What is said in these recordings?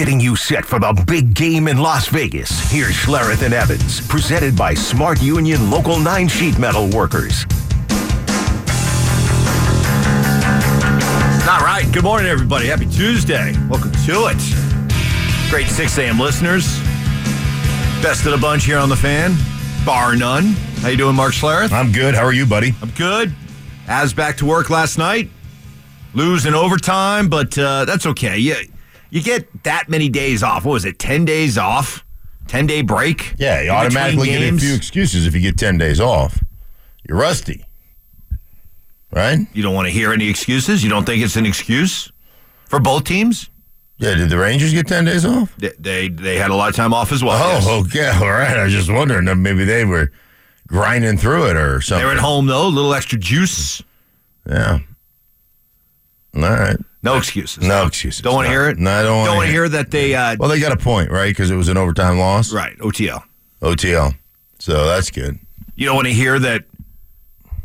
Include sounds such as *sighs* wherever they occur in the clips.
getting you set for the big game in Las Vegas. Here's Schlereth and Evans, presented by Smart Union Local 9 Sheet Metal Workers. All right. Good morning, everybody. Happy Tuesday. Welcome to it. Great 6 a.m. listeners. Best of the bunch here on the fan, bar none. How you doing, Mark Schlereth? I'm good. How are you, buddy? I'm good. As back to work last night. Lose in overtime, but uh, that's okay. You, you get that many days off. What was it, 10 days off? 10 day break? Yeah, you automatically get a few excuses if you get 10 days off. You're rusty. Right? You don't want to hear any excuses? You don't think it's an excuse for both teams? Yeah, did the Rangers get 10 days off? They they, they had a lot of time off as well. Oh, yes. Oh, okay. *laughs* All right. I was just wondering if maybe they were grinding through it or something. They're at home though, a little extra juice. Yeah. All right. No excuses. No excuses. Don't want to hear it. No, I don't want to hear hear that they. Uh, Well, they got a point, right? Because it was an overtime loss. right, OTL. OTL. So that's good. You don't want to hear that.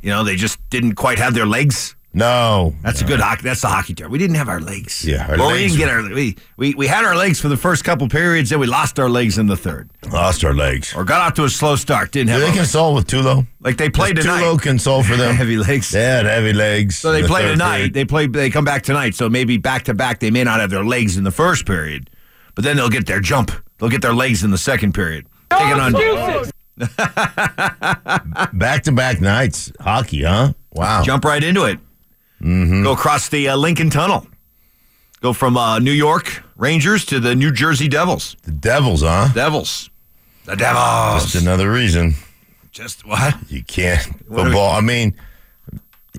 You know they just didn't quite have their legs. No. That's a good hockey. That's the hockey term. We didn't have our legs. Yeah, our well, we didn't get our. We, we we had our legs for the first couple periods, then we lost our legs in the third, Lost our legs. or got off to a slow start. Didn't Do have they our legs. console with Tulo? like they played Does tonight. Tulo console for *laughs* them? Heavy legs. They had heavy legs. So they in the play tonight. period. They play. They come back tonight. So maybe back to back, they may not have their legs in the first period, but then they'll get their jump. They'll get their legs in the second period. Taking on Back to back nights hockey, huh? Wow. jump right into it. Mm-hmm. Go across the uh, Lincoln Tunnel. Go from uh, New York Rangers to the New Jersey Devils. The Devils, huh? Devils. The Devils. Just another reason Just what? you can't *laughs* What do we- I mean,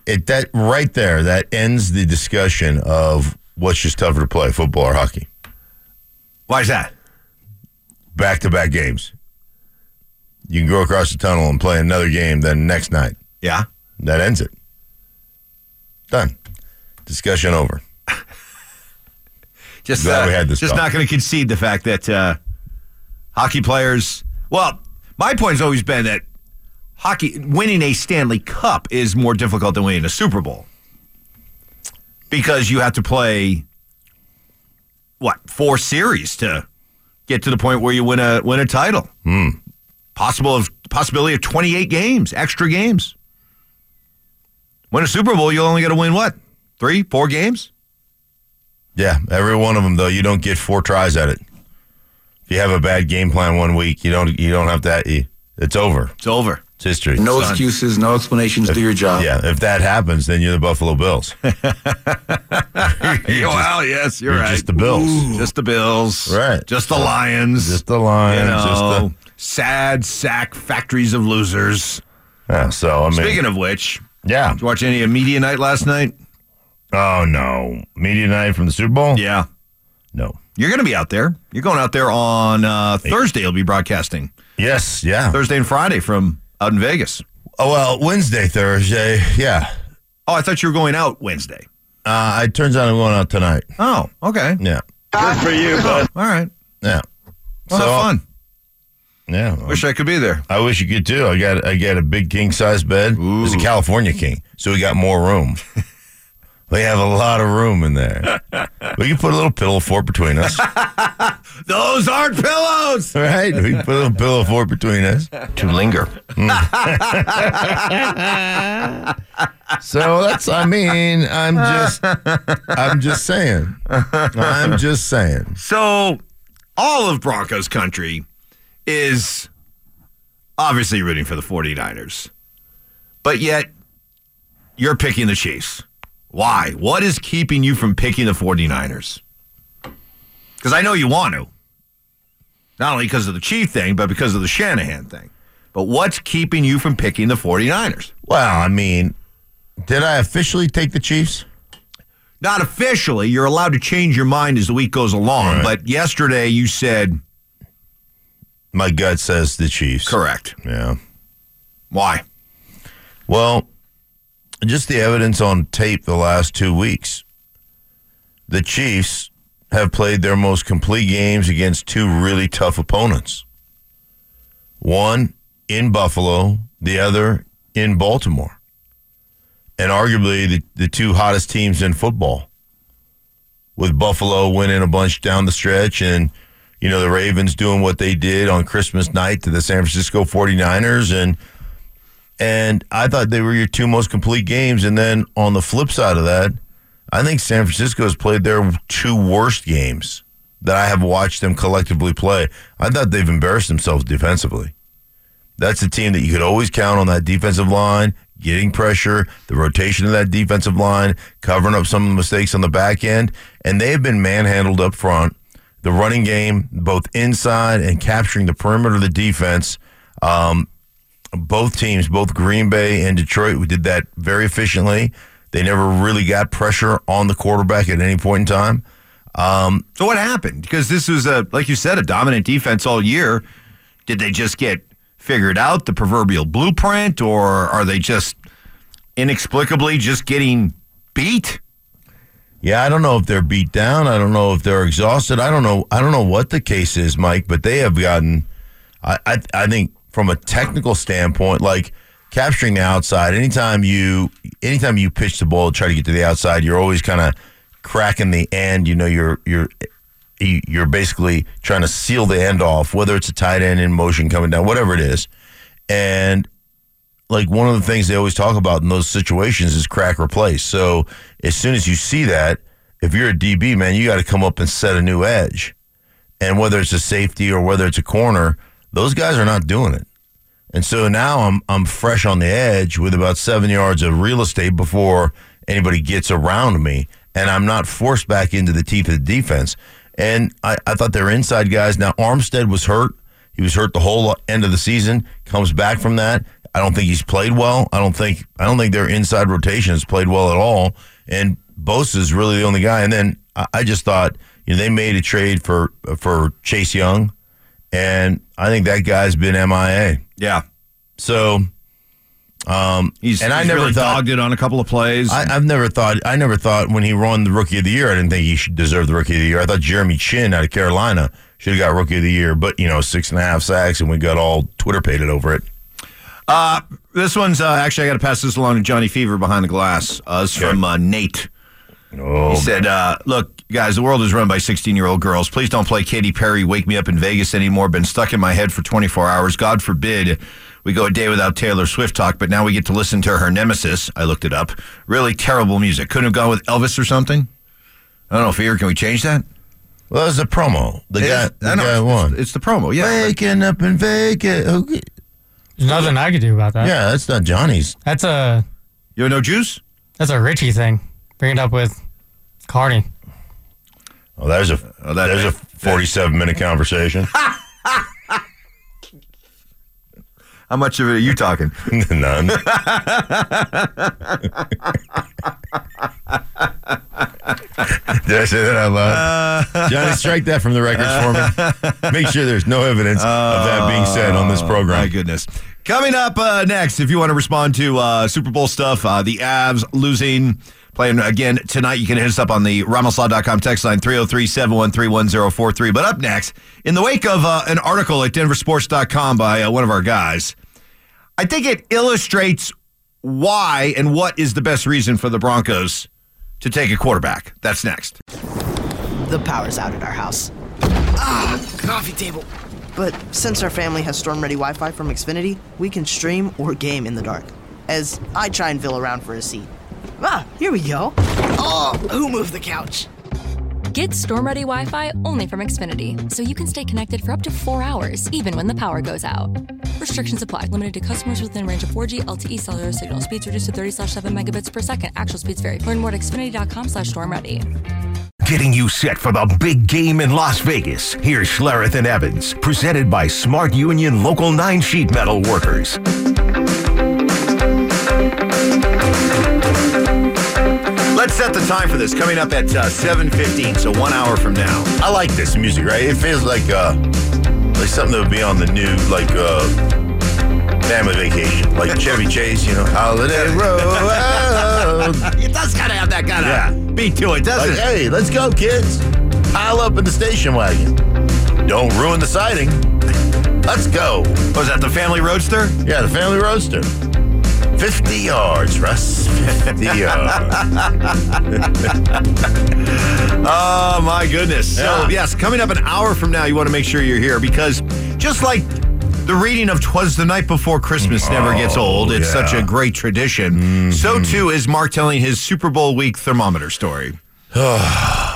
it that right there that ends the discussion of what's just tougher to play, football or hockey. Why is that? Back to back games. You can go across the tunnel and play another game. Then next night, Yeah. that ends it. Done. Discussion over. Just Glad uh, we had this just talk. not going to concede the fact that uh, hockey players. Well, my point has always been that hockey winning a Stanley Cup is more difficult than winning a Super Bowl because you have to play what four series to get to the point where you win a win a title. Hmm. Possible of possibility of twenty eight games, extra games. Win a Super Bowl, you'll only got to win what three, four games. Yeah, every one of them though. You don't get four tries at it. If you have a bad game plan one week, you don't. You don't have that. It's over. It's over. It's history. No Son. excuses, no explanations. Do your job. Yeah, if that happens, then you're the Buffalo Bills. *laughs* *laughs* well, yes, you're, you're right. just the Bills. Just the Bills. Right. Just the Lions. Just the Lions. you know, Just sad sack factories of losers. the, yeah. So I mean, Speaking of which, yeah. did you watch any of Media Night last night? Oh no, media night from the Super Bowl. Yeah. No. You're going to be out there. You're going out there on uh, Thursday. You'll be broadcasting Yes. Yeah. Thursday and Friday from out in Vegas. Oh well, Wednesday, Thursday. Yeah. Oh, I thought you were going out Wednesday. Uh, it turns out I'm going out tonight. Oh, okay. Yeah. Good for you, bud. All right. *laughs* Yeah. Well, have fun. Yeah. Wish I could be there. I wish you could too. I got I got a big king size bed. It's a California king, so we got more room. *laughs* we have a lot of room in there. *laughs* we can put a little pillow fort between us, *laughs* Those aren't pillows. right? We can put a little pillow fort between us. To linger. Mm. So that's. I mean, I'm just. I'm just saying. I'm just saying. So, all of Broncos country is obviously rooting for the 49ers. But yet, you're picking the Chiefs. Why? What is keeping you from picking the 49ers? Because I know you want to. Not only because of the Chief thing, but because of the Shanahan thing. But what's keeping you from picking the 49ers? Well, I mean, did I officially take the Chiefs? Not officially. You're allowed to change your mind as the week goes along. Right. But yesterday you said My gut says the Chiefs. correct. Yeah. Why? Well, just the evidence on tape the last two weeks. The Chiefs have played their most complete games against two really tough opponents. One in Buffalo, the other in Baltimore. And arguably the, the two hottest teams in football. with Buffalo winning a bunch down the stretch and you know the Ravens doing what they did on Christmas night to the San Francisco 49ers and and I thought they were your two most complete games and then on the flip side of that I think San Francisco has played their two worst games that I have watched them collectively play. I thought they've embarrassed themselves defensively. That's a team that you could always count on that defensive line, getting pressure, the rotation of that defensive line, covering up some of the mistakes on the back end, and they have been manhandled up front. The running game, both inside and capturing the perimeter of the defense. Um, both teams, both Green Bay and Detroit, we did that very efficiently. They never really got pressure on the quarterback at any point in time. Um, So what happened? Because this was a, like you said, a dominant defense all year. Did they just get figured out the proverbial blueprint, or are they just inexplicably just getting beat? Yeah, I don't know if they're beat down. I don't know if they're exhausted. I don't know. I don't know what the case is, Mike. But they have gotten. I I, I think from a technical standpoint, like capturing the outside. Anytime you anytime you pitch the ball, try to get to the outside, you're always kind of cracking the end. You know, you're you're you're basically trying to seal the end off, whether it's a tight end in motion coming down, whatever it is. And like one of the things they always talk about in those situations is crack replace. So as soon as you see that, if you're a DB man, you got to come up and set a new edge. And whether it's a safety or whether it's a corner, those guys are not doing it. And so now I'm I'm fresh on the edge with about seven yards of real estate before anybody gets around me, and I'm not forced back into the teeth of the defense. And I, I thought their inside guys. Now Armstead was hurt. He was hurt the whole end of the season. Comes back from that. I don't think he's played well. I don't think I don't think their inside rotation has played well at all. And Bosa is really the only guy. And then I, I just thought you know they made a trade for for Chase Young, and I think that guy's been MIA. Yeah, So, um, he's and I he's never really thought dogged it on a couple of plays. I, I've never thought I never thought when he won the Rookie of the Year, I didn't think he should deserve the Rookie of the Year. I thought Jeremy Chinn out of Carolina should have got Rookie of the Year, but you know six and a half sacks, and we got all Twitter pated over it. Uh, this one's uh, actually I got to pass this along to Johnny Fever behind the glass. Uh, it's from uh, Nate. Oh, He said, uh, "Look, guys, the world is run by 16-year-old girls. Please don't play Katy Perry, Wake Me Up in Vegas anymore. Been stuck in my head for 24 hours. God forbid we go a day without Taylor Swift talk, but now we get to listen to her nemesis. I looked it up. Really terrible music. Couldn't have gone with Elvis or something. I don't know, Fever. Can we change that? well, was a promo. The guy, It's- the know, guy it's- won. It's, the promo. Yeah. Waking up in Vegas. Okay. There's nothing I could do about that. Yeah, that's not Johnny's. That's a You have no juice? that's a Richie thing. Bring it up with Carney. Oh, there's a Oh, that- there's a 47 minute conversation. *laughs* How much of it are you talking? *laughs* None. *laughs* Did I say that out loud? Johnny, strike that from the records for me. Make sure there's no evidence of that being said on this program. My goodness. Coming up uh, next, if you want to respond to uh, Super Bowl stuff, uh, the Avs losing, playing again tonight, you can hit us up on the ramoslaw.com text line 303 713 1043. But up next, in the wake of uh, an article at denversports.com by uh, one of our guys, I think it illustrates why and what is the best reason for the Broncos to take a quarterback. That's next. The power's out at our house. Ah, coffee table. But since our family has storm ready Wi Fi from Xfinity, we can stream or game in the dark. As I try and fill around for a seat. Ah, here we go. Oh, who moved the couch? Get storm ready Wi Fi only from Xfinity, so you can stay connected for up to four hours, even when the power goes out. Restrictions apply, limited to customers within range of 4G LTE cellular signal. Speeds reduced to 30 7 megabits per second. Actual speeds vary. Learn more at xfinity.com slash storm ready. Getting you set for the big game in Las Vegas. Here's Schlereth and Evans, presented by Smart Union Local 9 Sheet Metal Workers. Set the time for this. Coming up at uh, 7.15, so one hour from now. I like this music, right? It feels like uh like something that would be on the new like uh family vacation. Like *laughs* Chevy Chase, you know, holiday road. *laughs* It does kind of have that kind of Yeah. beat to it, doesn't like, it? hey, let's go, kids. Pile up in the station wagon. Don't ruin the siding. Let's go. Was that the family roadster? Yeah, the family roadster. 50 yards, Russ. 50 yards. *laughs* Oh my goodness. So Yeah. yes, coming up an hour from now, you want to make sure you're here because just like the reading of "Twas the Night Before Christmas" never gets Oh, old. It's yeah. such a great tradition. So mm-hmm. too is Mark telling his Super Bowl week thermometer story. *sighs* *sighs*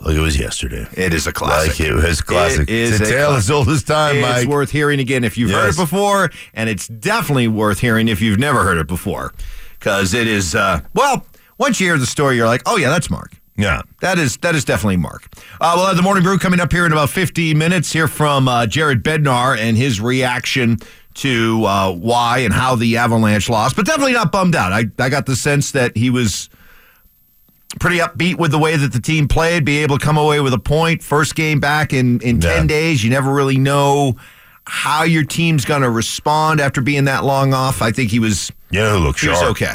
Like it was yesterday. It is a classic. Like it was classic. It is it's a tale as old as time, it's Mike. worth hearing again if you've heard it before, and it's definitely worth hearing if you've never heard it before, because it is. Uh, well, once you hear the story, you're like, oh yeah, that's Mark. yeah. That is that is definitely Mark. Uh, we'll have the morning brew coming up here in about 50 minutes. Here from uh, Jared Bednar and his reaction to uh, why and how the Avalanche lost, but definitely not bummed out. I I got the sense that he was pretty upbeat with the way that the team played, be able to come away with a point. First game back in in 10 days. You never really know how your team's going to respond after being that long off. I think he was Yeah, who looked he was sharp? okay.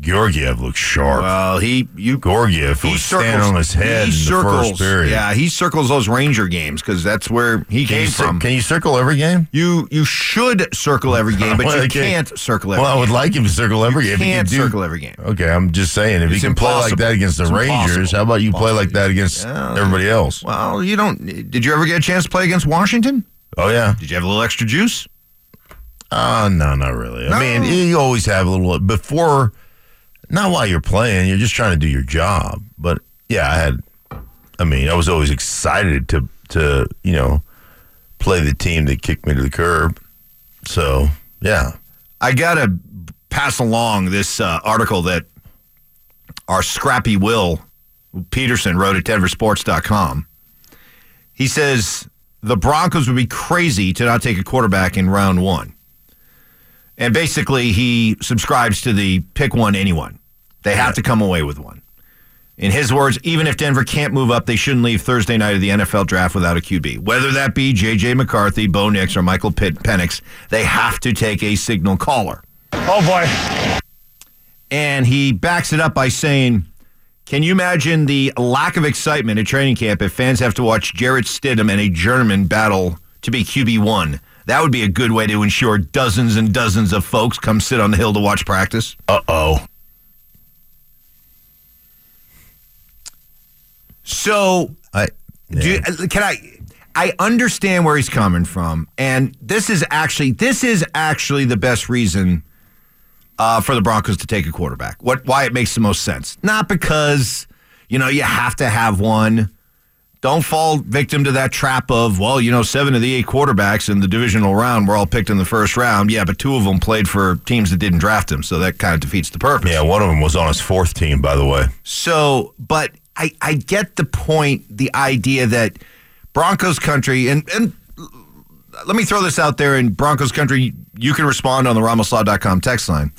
Georgiev looks sharp. Well, he you Georgiev he was standing on his head he in circles, the first period. Yeah, he circles those Ranger games because that's where he Can came you, from. can you circle every game? you you should circle every game, but Well, *laughs* you can't circle every Well, I would game. like him to circle every game. If he can't can do- circle every game. Okay, I'm just saying, if It's he can play like that against the It's Rangers, impossible. how about you play like that against Yeah. everybody else? Well, you don't. Did you ever get a chance to play against Washington? Oh yeah. Did you have a little extra juice? Oh no, not really. No. I mean, you always have a little before, not while you're playing. You're just trying to do your job. But yeah, I had. I mean, I was always excited to to you know play the team that kicked me to the curb. So yeah, I gotta pass along this uh, article that our scrappy Will Peterson wrote at DenverSports.com. He says the Broncos would be crazy to not take a quarterback in round one. And basically, he subscribes to the pick one anyone. They have to come away with one. In his words, even if Denver can't move up, they shouldn't leave Thursday night of the NFL draft without a QB. Whether that be J.J. McCarthy, Bo Nix, or Michael Pitt Penix, they have to take a signal caller. Oh boy. And he backs it up by saying, Can you imagine the lack of excitement at training camp if fans have to watch Jarrett Stidham and a German battle to be QB1? That would be a good way to ensure dozens and dozens of folks come sit on the hill to watch practice. uh oh. So I Do you, can I? I understand where he's coming from, and this is actually this is actually the best reason uh, for the Broncos to take a quarterback. What? Why it makes the most sense? Not because you know you have to have one. Don't fall victim to that trap of well, you know, seven of the eight quarterbacks in the divisional round were all picked in the first round. Yeah, but two of them played for teams that didn't draft him, so that kind of defeats the purpose. yeah, one of them was on his fourth team, by the way. So, but I, I get the point, the idea that Broncos country, and, and let me throw this out there in Broncos country, you can respond on the ramoslaw.com text line.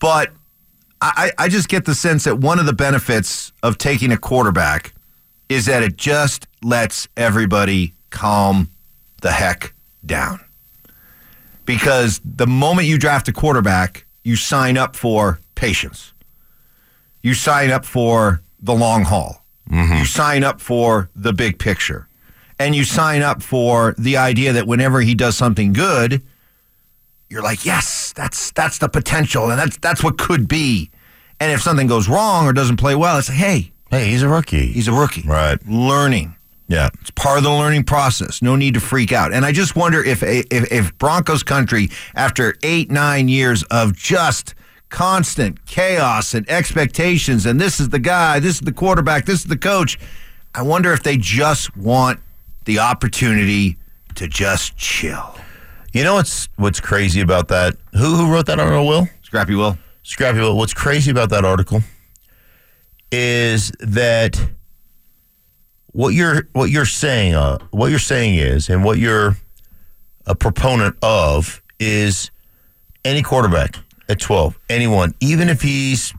But I, I just get the sense that one of the benefits of taking a quarterback is that it just lets everybody calm the heck down. Because the moment you draft a quarterback, you sign up for patience you sign up for the long haul. Mm-hmm. You sign up for the big picture. And you sign up for the idea that whenever he does something good, you're like, yes, that's that's the potential and that's that's what could be. And if something goes wrong or doesn't play well, it's like, hey, Hey, he's a rookie. he's a rookie. Right. Learning. yeah. It's part of the learning process. No need to freak out. And I just wonder if if, if Broncos country, after eight nine years of just constant chaos and expectations, and this is the guy, this is the quarterback, this is the coach, I wonder if they just want the opportunity to just chill. You know what's what's crazy about that? Who who wrote that article? Will Scrappy Will. Scrappy Will. What's crazy about that article is that what you're what you're saying uh, what you're saying is, and what you're a proponent of is any quarterback at 12, anyone, even if he's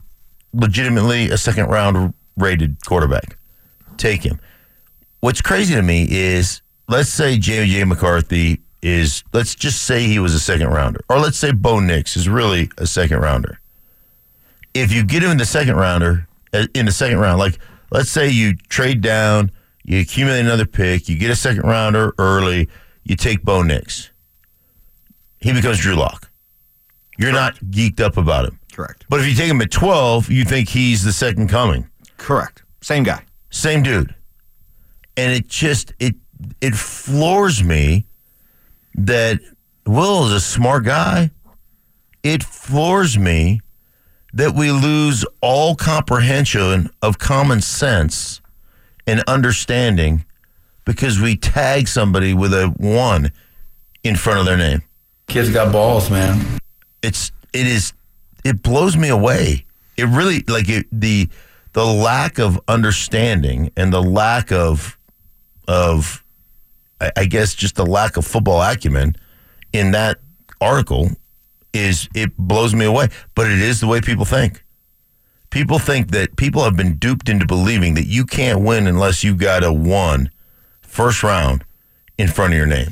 legitimately a second round rated quarterback, take him. What's crazy to me is let's say J.J. McCarthy is, let's just say he was a second rounder, or let's say Bo Nix is really a second rounder. If you get him in the second rounder, Uh, in the second round, like let's say you trade down, you accumulate another pick, you get a second rounder early, you take Bo Nix. He becomes Drew Lock. You're not geeked up about him. Correct. But if you take him at 12, you think he's the second coming. Correct. Same guy. Same dude. And it just it it floors me that Will is a smart guy. It floors me that we lose all comprehension of common sense and understanding because we tag somebody with a one in front of their name. Kids got balls, man. It's it is it blows me away. It really like it, the the lack of understanding and the lack of of I, I guess just the lack of football acumen in that article is it blows me away. But it is the way people think. People think that people have been duped into believing that you can't win unless you got a one first round in front of your name.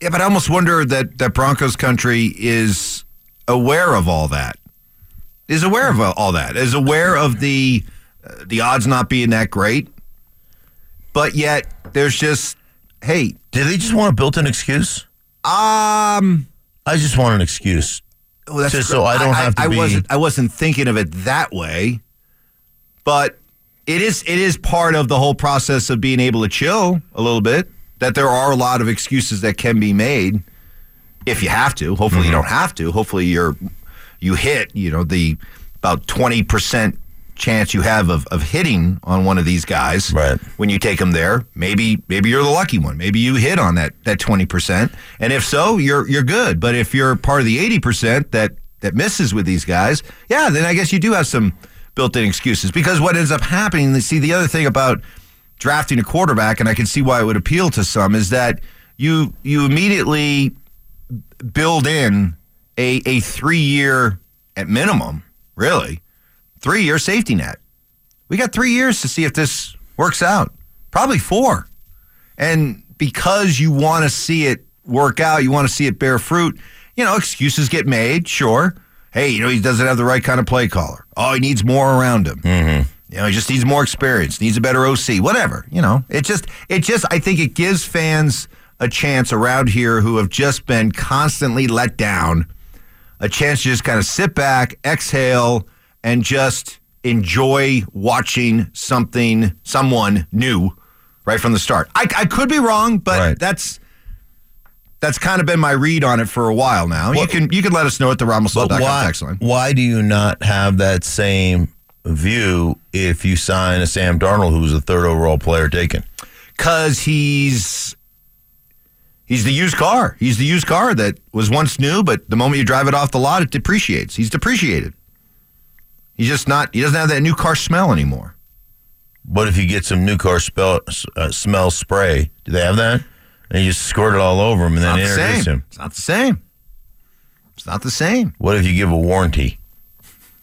Yeah, but I almost wonder that that Broncos country is aware of all that. Is aware of all that. Is aware of the uh, the odds not being that great. But yet there's just hey, Do they just want a built-in excuse? um I just want an excuse. Well, that's Just so I don't have to I be- wasn't I wasn't thinking of it that way. But it is it is part of the whole process of being able to chill a little bit. That there are a lot of excuses that can be made if you have to. Hopefully Mm-hmm. you don't have to. Hopefully you're you hit, you know, the about twenty percent chance you have of, of hitting on one of these guys Right. when you take them there. Maybe maybe you're the lucky one. Maybe you hit on that that twenty percent. And if so, you're you're good. But if you're part of the eighty percent that that misses with these guys, yeah, then I guess you do have some built-in excuses. Because what ends up happening, see the other thing about drafting a quarterback, and I can see why it would appeal to some, is that you you immediately build in a a three year at minimum, really, three year safety net. We got three years to see if this works out. Probably four. And because you want to see it work out, you want to see it bear fruit, you know, excuses get made, sure. Hey, you know, he doesn't have the right kind of play caller. Oh, he needs more around him. Mm-hmm. You know, he just needs more experience, needs a better OC, whatever. You know, it just, it just, I think it gives fans a chance around here who have just been constantly let down, a chance to just kind of sit back, exhale, and just enjoy watching something, someone new right from the start. I, I could be wrong, but Right. that's that's kind of been my read on it for a while now. you can you can let us know at the why, text line. why do you not have that same view if you sign a Sam Darnold who's a third overall player taken? Because he's he's the used car. He's the used car that was once new, but the moment you drive it off the lot, it depreciates. He's depreciated. He's just not. He doesn't have that new car smell anymore. What if you get some new car spell, uh, smell spray? Do they have that? And you just squirt it all over him and then the introduce same. him. It's not the same. It's not the same. What if you give a warranty?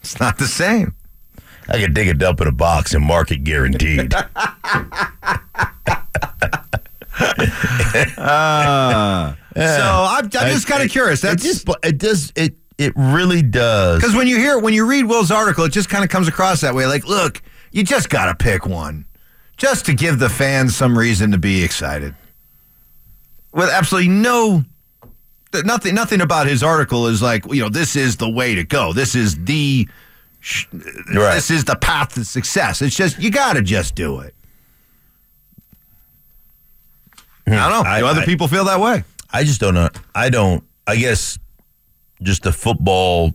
It's not the same. I could dig it up in a box and mark it guaranteed. *laughs* so I'm, I'm just kind of curious. It That's just it does it it really does. Because when you hear when you read Will's article, it just kind of comes across that way. Like, look, you just got to pick one, just to give the fans some reason to be excited. With absolutely no, nothing, nothing about his article is like, you know, this is the way to go. This is the, sh- Right. this is the path to success. It's just you got to just do it. Hmm. I don't know. I- do other I- people feel that way? I just don't know. I don't. I guess just a football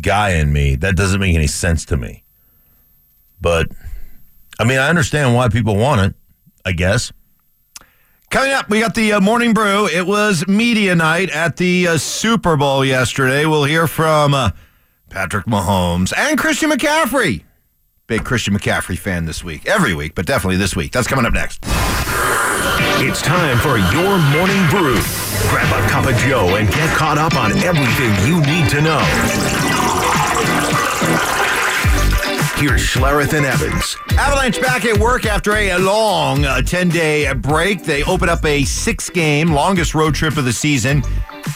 guy in me that doesn't make any sense to me. But I mean, I understand why people want it. I guess. Coming up, we got the uh, morning brew. It was media night at the uh, Super Bowl yesterday. We'll hear from uh, Patrick Mahomes and Christian McCaffrey. Big Christian McCaffrey fan this week. Every week, but definitely this week. That's coming up next. It's time for your morning brew. Grab a cup of Joe and get caught up on everything you need to know. Here's Schlereth and Evans. Avalanche back at work after a long 10 day break. They open up a six game, longest road trip of the season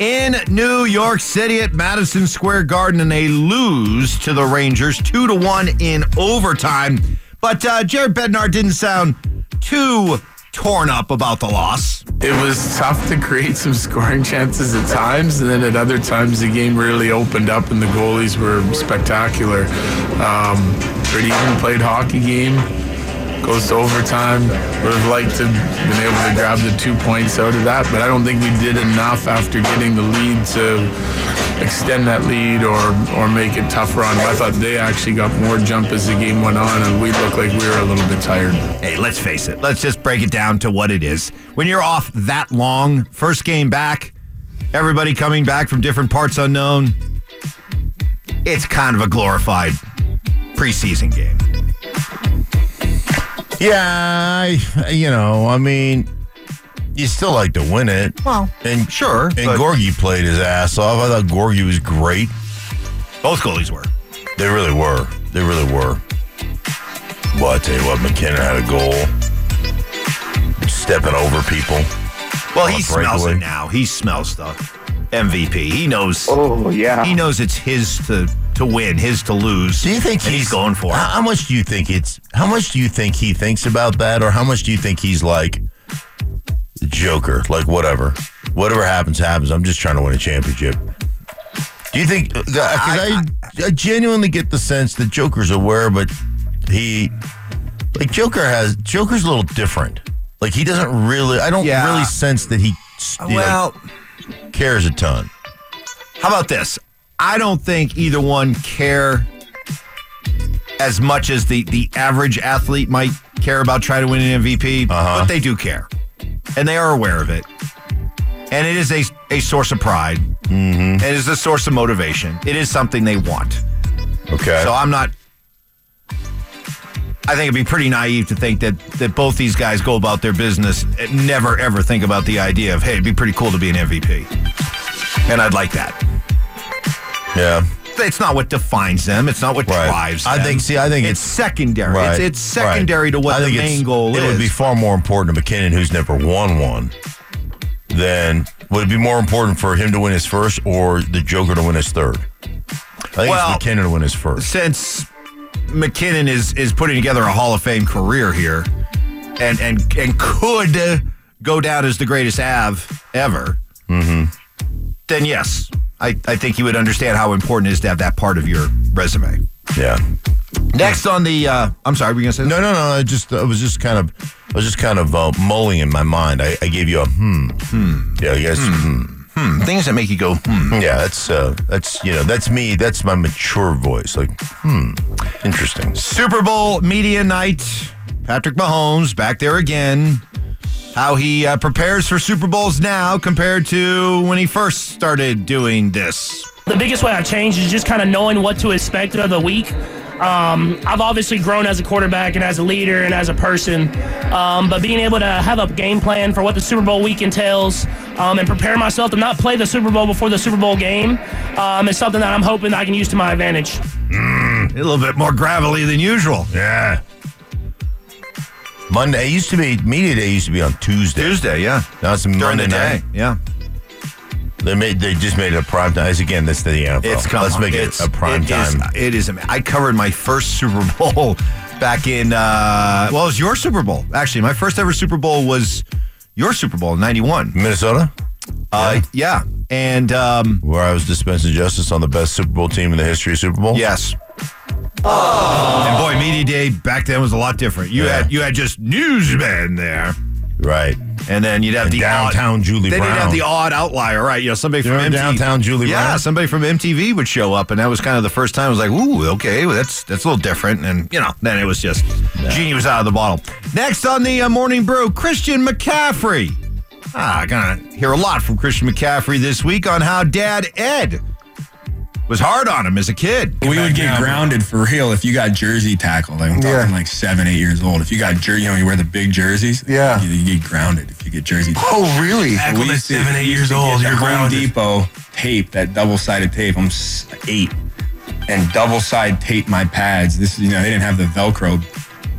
in New York City at Madison Square Garden, and they lose to the Rangers 2 to 1 in overtime. But uh, Jared Bednar didn't sound too torn up about the loss. It was tough to create some scoring chances at times, and then at other times the game really opened up and the goalies were spectacular. Um, pretty even played hockey game. Goes to overtime. Would have liked to been able to grab the two points out of that, but I don't think we did enough after getting the lead to extend that lead or or make it tougher on. them. I thought they actually got more jump as the game went on, and we looked like we were a little bit tired. Hey, let's face it. Let's just break it down to what it is. When you're off that long, first game back, everybody coming back from different parts unknown, it's kind of a glorified preseason game. Yeah, I, you know, I mean, you still like to win it. Well, and sure, And but- Gorgie played his ass off. I thought Gorgie was great. Both goalies were. They really were. They really were. Well, I tell you what, MacKinnon had a goal, stepping over people. Well, he smells it now. He smells the MVP. He knows. Oh yeah. He knows it's his to to win, his to lose. Do you think and he's, going for it? how much do you think it's? How much do you think he thinks about that, or how much do you think he's like the Joker? Like whatever, whatever happens, happens. I'm just trying to win a championship. Do you think? Because I, I, genuinely get the sense that Joker's aware, but he, like Joker has Joker's a little different. Like he doesn't really. I don't Yeah. really sense that he you know, Well, cares a ton. how about this? I don't think either one care as much as the the average athlete might care about trying to win an MVP, Uh-huh. but they do care, and they are aware of it. And it is a, a source of pride. Mm-hmm. It is a source of motivation. It is something they want. Okay. So I'm not. I think it'd be pretty naive to think that that both these guys go about their business and never ever think about the idea of hey, it'd be pretty cool to be an MVP, and I'd like that. yeah. It's not what defines them. It's not what Right. drives. Them. I think- see, I think it's, it's- secondary. Right. It's, it's secondary right. to what I the main goal it is. It would be far more important to MacKinnon, who's never won one, than would it be more important for him to win his first or the Joker to win his third? I think Well- it's MacKinnon to win his first. since MacKinnon is is putting together a Hall of Fame career here, and and and could go down as the greatest Av ever, Mm-hmm. then yes, I, I think you would understand how important it is to have that part of your resume. Yeah. Next on the, uh, I'm sorry, were you gonna say? No, no, no. I just, I was just kind of, I was just kind of uh, mulling in my mind. I, I gave you a hmm, hmm. Yeah, yes, hmm. Hmm, things that make you go, hmm. Yeah, that's, uh, that's, you know, that's me. That's my mature voice. Like, hmm, interesting. Super Bowl media night. Patrick Mahomes back there again. How he uh, prepares for Super Bowls now compared to when he first started doing this. The biggest way I've changed is just kind of knowing what to expect of the week. Um, I've obviously grown as a quarterback and as a leader and as a person, um, but being able to have a game plan for what the Super Bowl week entails um, and prepare myself to not play the Super Bowl before the Super Bowl game um, is something that I'm hoping I can use to my advantage. A little bit more gravelly than usual. Yeah. Monday it used to be media day used to be on Tuesday. Tuesday, yeah. Now it's Monday night. yeah. They made they just made it a prime time. Again, that's the NFL. It's come Let's on. make it's, it a prime it is- time. it is. I covered my first Super *laughs* Bowl back in. Uh, well, it was your Super Bowl. Actually, my first ever Super Bowl was your Super Bowl in '91. Minnesota, Uh, yeah, and um, where I was dispensing justice on the best Super Bowl team in the history of Super Bowl. yes. And boy, media day back then was a lot different. You Yeah. had you had just newsmen there, Right. and then you'd have the downtown odd, Julie Then you'd have the odd outlier, right? You know, somebody from remember MTV. downtown Julie yeah, Brown? somebody from MTV would show up, and that was kind of the first time I was like, "Ooh, okay, well, that's that's a little different." And you know, then it was just genie was out of the bottle. Next on the uh, morning brew, Christian McCaffrey. Ah, gonna hear a lot from Christian McCaffrey this week on how Dad Ed was hard on him as a kid. We would get grounded for real if you got jersey tackled. Like I'm talking Yeah. like seven, eight years old. If you got jersey, you know, you wear the big jerseys. Yeah. you, you get grounded if you get jersey. Oh, really? We used to- we used to get the Home Depot tape, that double-sided tape. I'm eight, and double-side tape my pads. This, you know, they didn't have the Velcro,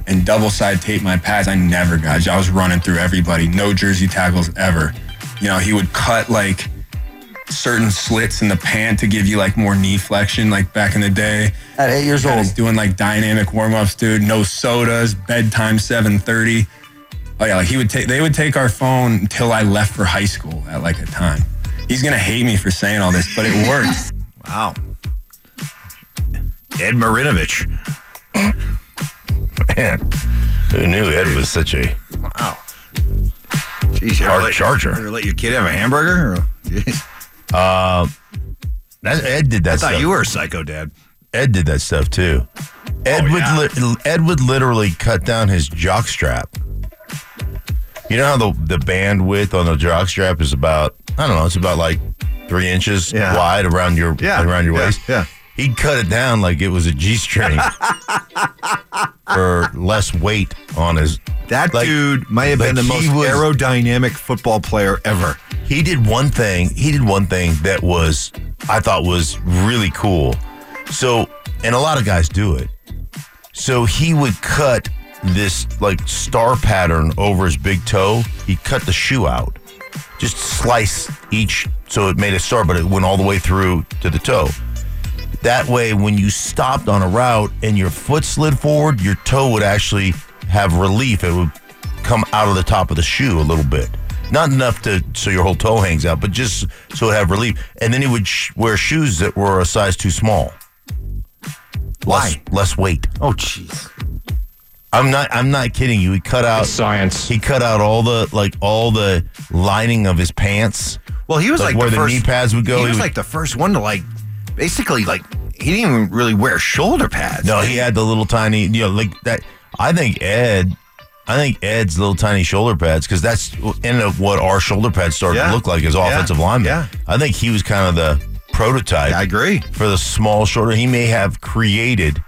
and double-side tape my pads. I never got. I was running through everybody. No jersey tackles ever. You know, he would cut like certain slits in the pant to give you like more knee flexion, like back in the day. At eight years old. doing like dynamic warm-ups, dude. No sodas. Bedtime 7:30. Oh yeah, like he would take. They would take our phone until I left for high school at like a time. He's gonna hate me for saying all this, but it worked. *laughs* Wow. Ed Marinovich. *laughs* Man, who knew Ed was such a Wow. Jeez, you ever hard let, charger? ever let your kid have a hamburger? Or, *laughs* Jeez. Uh, that, Ed did that I thought stuff. you were a psycho dad. Ed did that stuff too. Ed Oh, would yeah. li- Ed would literally cut down his jock strap. You know how the the bandwidth on the jock strap is about I don't know it's about like three inches Yeah. wide around your Yeah, around your waist. yeah. he'd cut it down like it was a g string *laughs* for less weight on his. That Like- dude might have been the most was- aerodynamic football player ever. He did one thing. He did one thing that was I thought was really cool. So, and a lot of guys do it. So he would cut this like star pattern over his big toe. He'd cut the shoe out, just slice each so it made a star, but it went all the way through to the toe. That way, when you stopped on a route and your foot slid forward, your toe would actually have relief. It would come out of the top of the shoe a little bit. Not enough to so your whole toe hangs out, but just so it have relief. And then he would sh- wear shoes that were a size too small. Less, Why? less weight. Oh, jeez. I'm not. I'm not kidding you. He cut out science. He cut out all the like all the lining of his pants. Well, he was like, where the, the, first, knee pads would go. He He was would- like the first one to like, basically like he didn't even really wear shoulder pads. No, he had the little tiny, you know, like that. I think Ed, I think Ed's little tiny shoulder pads because that's end of what our shoulder pads started Yeah. to look like as Yeah. offensive linemen. Yeah. I think he was kind of the prototype. I agree. for the small shoulder. He may have created,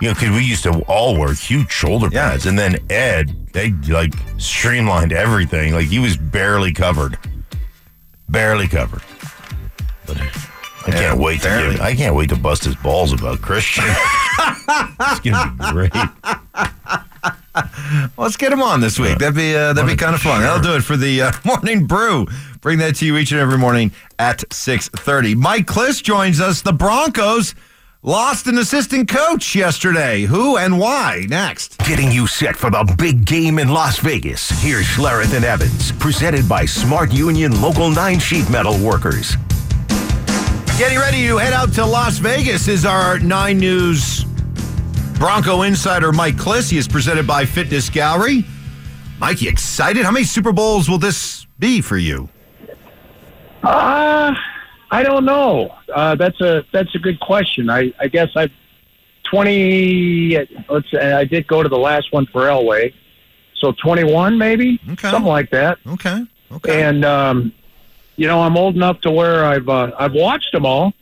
you know, because we used to all wear huge shoulder Yeah. pads, and then Ed, they like streamlined everything. Like he was barely covered, barely covered. But I can't wait to get, I can't wait to bust his balls about Christian. *laughs* it's gonna be great. *laughs* Let's get him on this week. That'd be uh, that'd be kind of fun. That'll do it for the uh, *laughs* morning brew. Bring that to you each and every morning at six thirty. Mike Klis joins us. The Broncos lost an assistant coach yesterday. Who and why? Next. Getting you set for the big game in Las Vegas. Here's Schlereth and Evans, presented by Smart Union Local 9 Sheet Metal Workers. Getting ready to head out to Las Vegas is our Nine News Bronco insider Mike Klis. He is presented by Fitness Gallery. Mike, you excited? How many Super Bowls will this be for you? Uh, I don't know. Uh, that's a that's a good question. I, I guess I've twenty. Let's say I did go to the last one for Elway, so twenty one maybe Okay. something like that. Okay. Okay. And um, you know, I'm old enough to where I've uh, I've watched them all.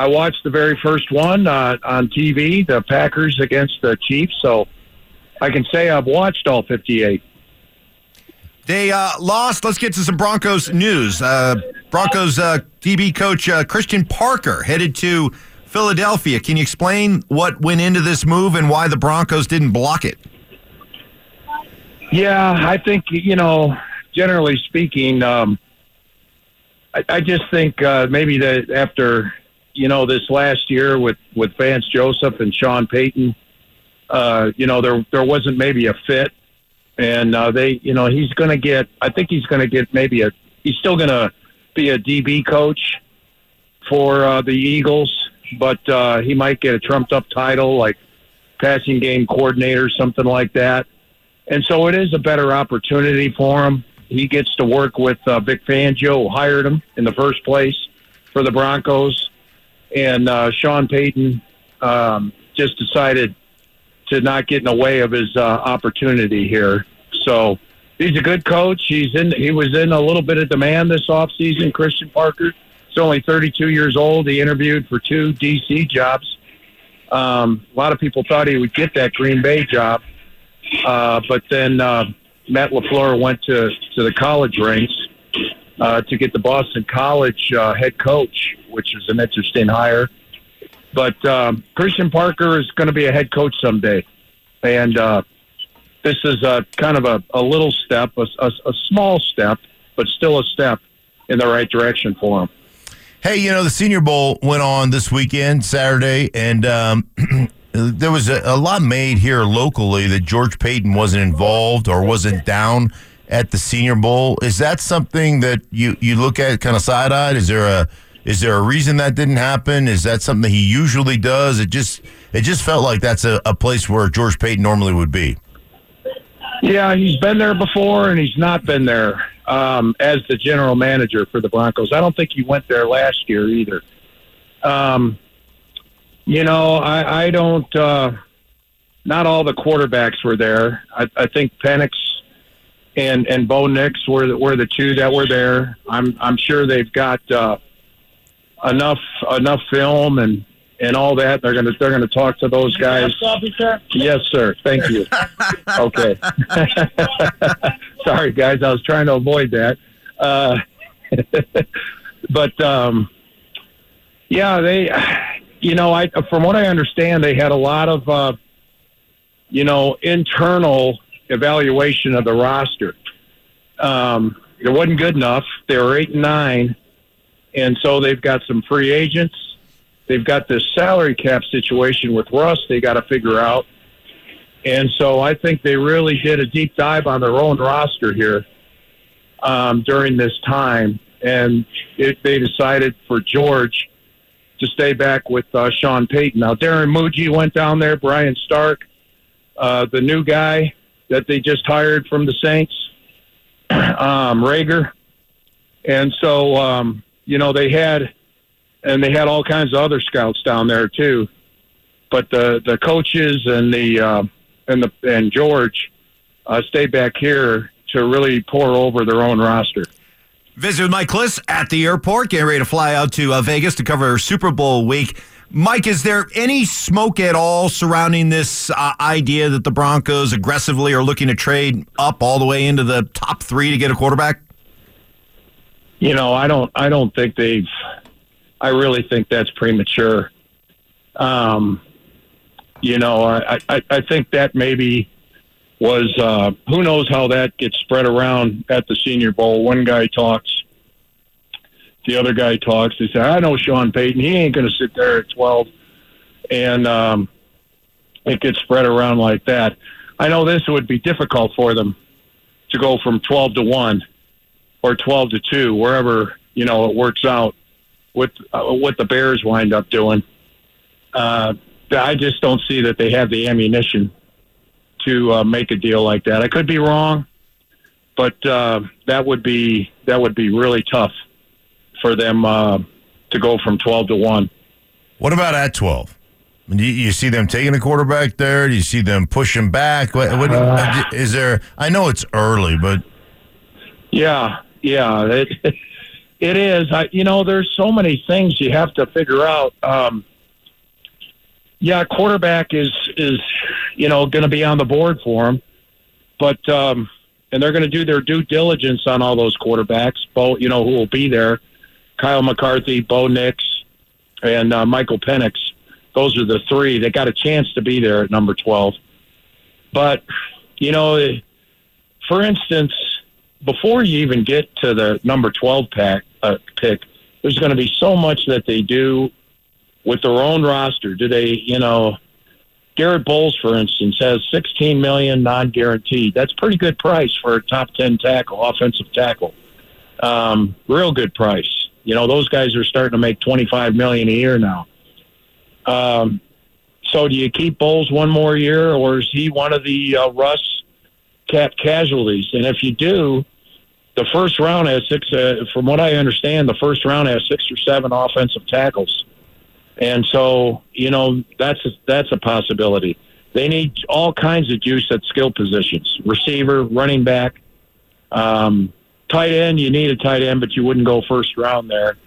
I watched the very first one uh, on TV, the Packers against the Chiefs. So I can say I've watched all 58. They uh, lost. Let's get to some Broncos news. Uh, Broncos uh, DB coach uh, Christian Parker headed to Philadelphia. Can you explain what went into this move and why the Broncos didn't block it? Yeah, I think you know. Generally speaking, um, I, I just think uh, maybe that after you know this last year with with Vance Joseph and Sean Payton, uh, you know there there wasn't maybe a fit, and uh, they you know he's going to get. I think he's going to get maybe a. He's still going to be a DB coach for uh, the Eagles, but uh, he might get a trumped up title like passing game coordinator, something like that. And so it is a better opportunity for him. He gets to work with uh, Vic Fangio, who hired him in the first place for the Broncos. And uh, Sean Payton um, just decided to not get in the way of his uh, opportunity here. So he's a good coach. He's in. He was in a little bit of demand this offseason, Christian Parker. He's only 32 years old. He interviewed for two DC jobs. Um, a lot of people thought he would get that Green Bay job. Uh, but then uh, Matt LaFleur went to, to the college ranks uh, to get the Boston College uh, head coach, which is an interesting hire. But um, Christian Parker is going to be a head coach someday. And uh, this is a kind of a, a little step, a, a, a small step, but still a step in the right direction for him. Hey, you know, the Senior Bowl went on this weekend, Saturday, and um, *clears throat* there was a, a lot made here locally that George Paton wasn't involved or wasn't down at the Senior Bowl. Is that something that you, you look at kind of side eyed? Is there a is there a reason that didn't happen? Is that something he usually does? It just it just felt like that's a, a place where George Paton normally would be. Yeah, he's been there before, and he's not been there um, as the general manager for the Broncos. I don't think he went there last year either. Um, you know, I, I don't. Uh, not all the quarterbacks were there. I, I think Penix and and Bo Nix were the, were the two that were there. I'm I'm sure they've got uh, enough enough film and and all that. They're gonna they're gonna talk to those guys. Yes, sir. Thank you. *laughs* okay. *laughs* Sorry, guys. I was trying to avoid that. Uh, *laughs* but um, yeah, they. You know, I from what I understand, they had a lot of uh, you know internal evaluation of the roster. Um, it wasn't good enough. They were eight and nine, and so they've got some free agents. They've got this salary cap situation with Russ. They got to figure out, and so I think they really did a deep dive on their own roster here um, during this time, and it, they decided for George to stay back with uh, Sean Payton. Now Darren Mougey went down there. Brian Stark, uh, the new guy that they just hired from the Saints, *clears throat* um, Reagor, and so um, you know they had, and they had all kinds of other scouts down there too, but the the coaches and the uh, and the and George uh, stayed back here to really pore over their own roster. Visit with Mike Klis at the airport, getting ready to fly out to uh, Vegas to cover Super Bowl week. Mike, is there any smoke at all surrounding this uh, idea that the Broncos aggressively are looking to trade up all the way into the top three to get a quarterback? You know, I don't. I don't think they've. I really think that's premature. Um, you know, I, I, I think that maybe was uh, who knows how that gets spread around at the Senior Bowl. One guy talks, the other guy talks. They say, "I know Sean Payton. He ain't going to sit there at 12. and um, it gets spread around like that. I know this would be difficult for them to go from twelve to one or twelve to two, wherever you know it works out. With uh, what the Bears wind up doing, uh, I just don't see that they have the ammunition to uh, make a deal like that. I could be wrong, but uh, that would be that would be really tough for them uh, to go from twelve to one. What about at twelve? Do you, you see them taking a quarterback there? Do you see them pushing back? What, what Uh. is there? I know it's early, but Yeah, yeah, it, *laughs* it is. I, you know, there's so many things you have to figure out. Um, yeah, quarterback is is you know going to be on the board for him, but um, and they're going to do their due diligence on all those quarterbacks. Bo, you know, who will be there? Kyle McCarthy, Bo Nix, and uh, Michael Penix. Those are the three that got a chance to be there at number twelve. But you know, for instance, before you even get to the number 12 pack, uh, pick, there's going to be so much that they do with their own roster. Do they, you know, Garett Bolles, for instance, has 16 million non-guaranteed. That's pretty good price for a top 10 tackle, offensive tackle. Um, real good price. You know, those guys are starting to make 25 million a year now. Um, so do you keep Bolles one more year, or is he one of the uh, Russ cap casualties? And if you do, the first round has six. Uh, from what I understand, the first round has six or seven offensive tackles, and so you know that's a, that's a possibility. They need all kinds of juice at skill positions: receiver, running back, um, tight end. You need a tight end, but you wouldn't go first round there.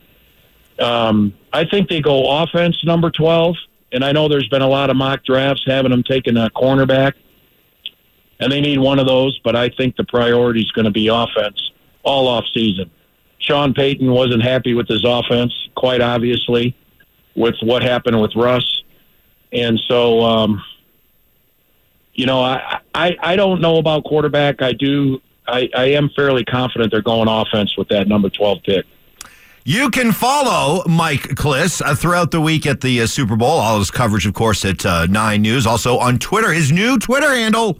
Um, I think they go offense number twelve, and I know there's been a lot of mock drafts having them taking a cornerback and they need one of those. But I think the priority is going to be offense all off season. Sean Payton wasn't happy with his offense, quite obviously, with what happened with Russ, and so um, you know I, I I don't know about quarterback. I do I, I am fairly confident they're going offense with that number twelve pick. You can follow Mike Klis uh, throughout the week at the uh, Super Bowl. All his coverage, of course, at uh, Nine News. Also on Twitter, his new Twitter handle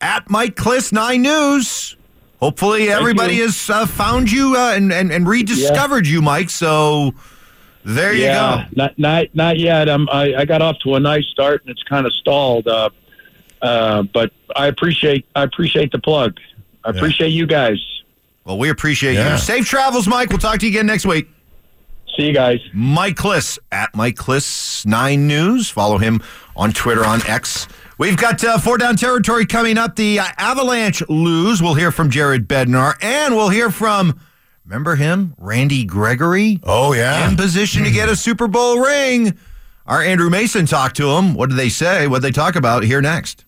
at Mike Klis Nine News. Hopefully, everybody you. has uh, found you uh, and, and and rediscovered you, Mike. So there you yeah, go. not not not yet. I'm, I I got off to a nice start and it's kind of stalled. Uh, uh, but I appreciate I appreciate the plug. I appreciate you guys. Well, we appreciate Yeah. you. Safe travels, Mike. We'll talk to you again next week. See you guys. Mike Klis at Mike Klis Nine News. Follow him on Twitter on X. We've got uh, four down territory coming up. The uh, Avalanche lose. We'll hear from Jared Bednar, and we'll hear from remember him, Randy Gregory, Oh, yeah. in position to get a Super Bowl ring. Our Andrew Mason talked to him. What did they say? What did they talk about? Here next.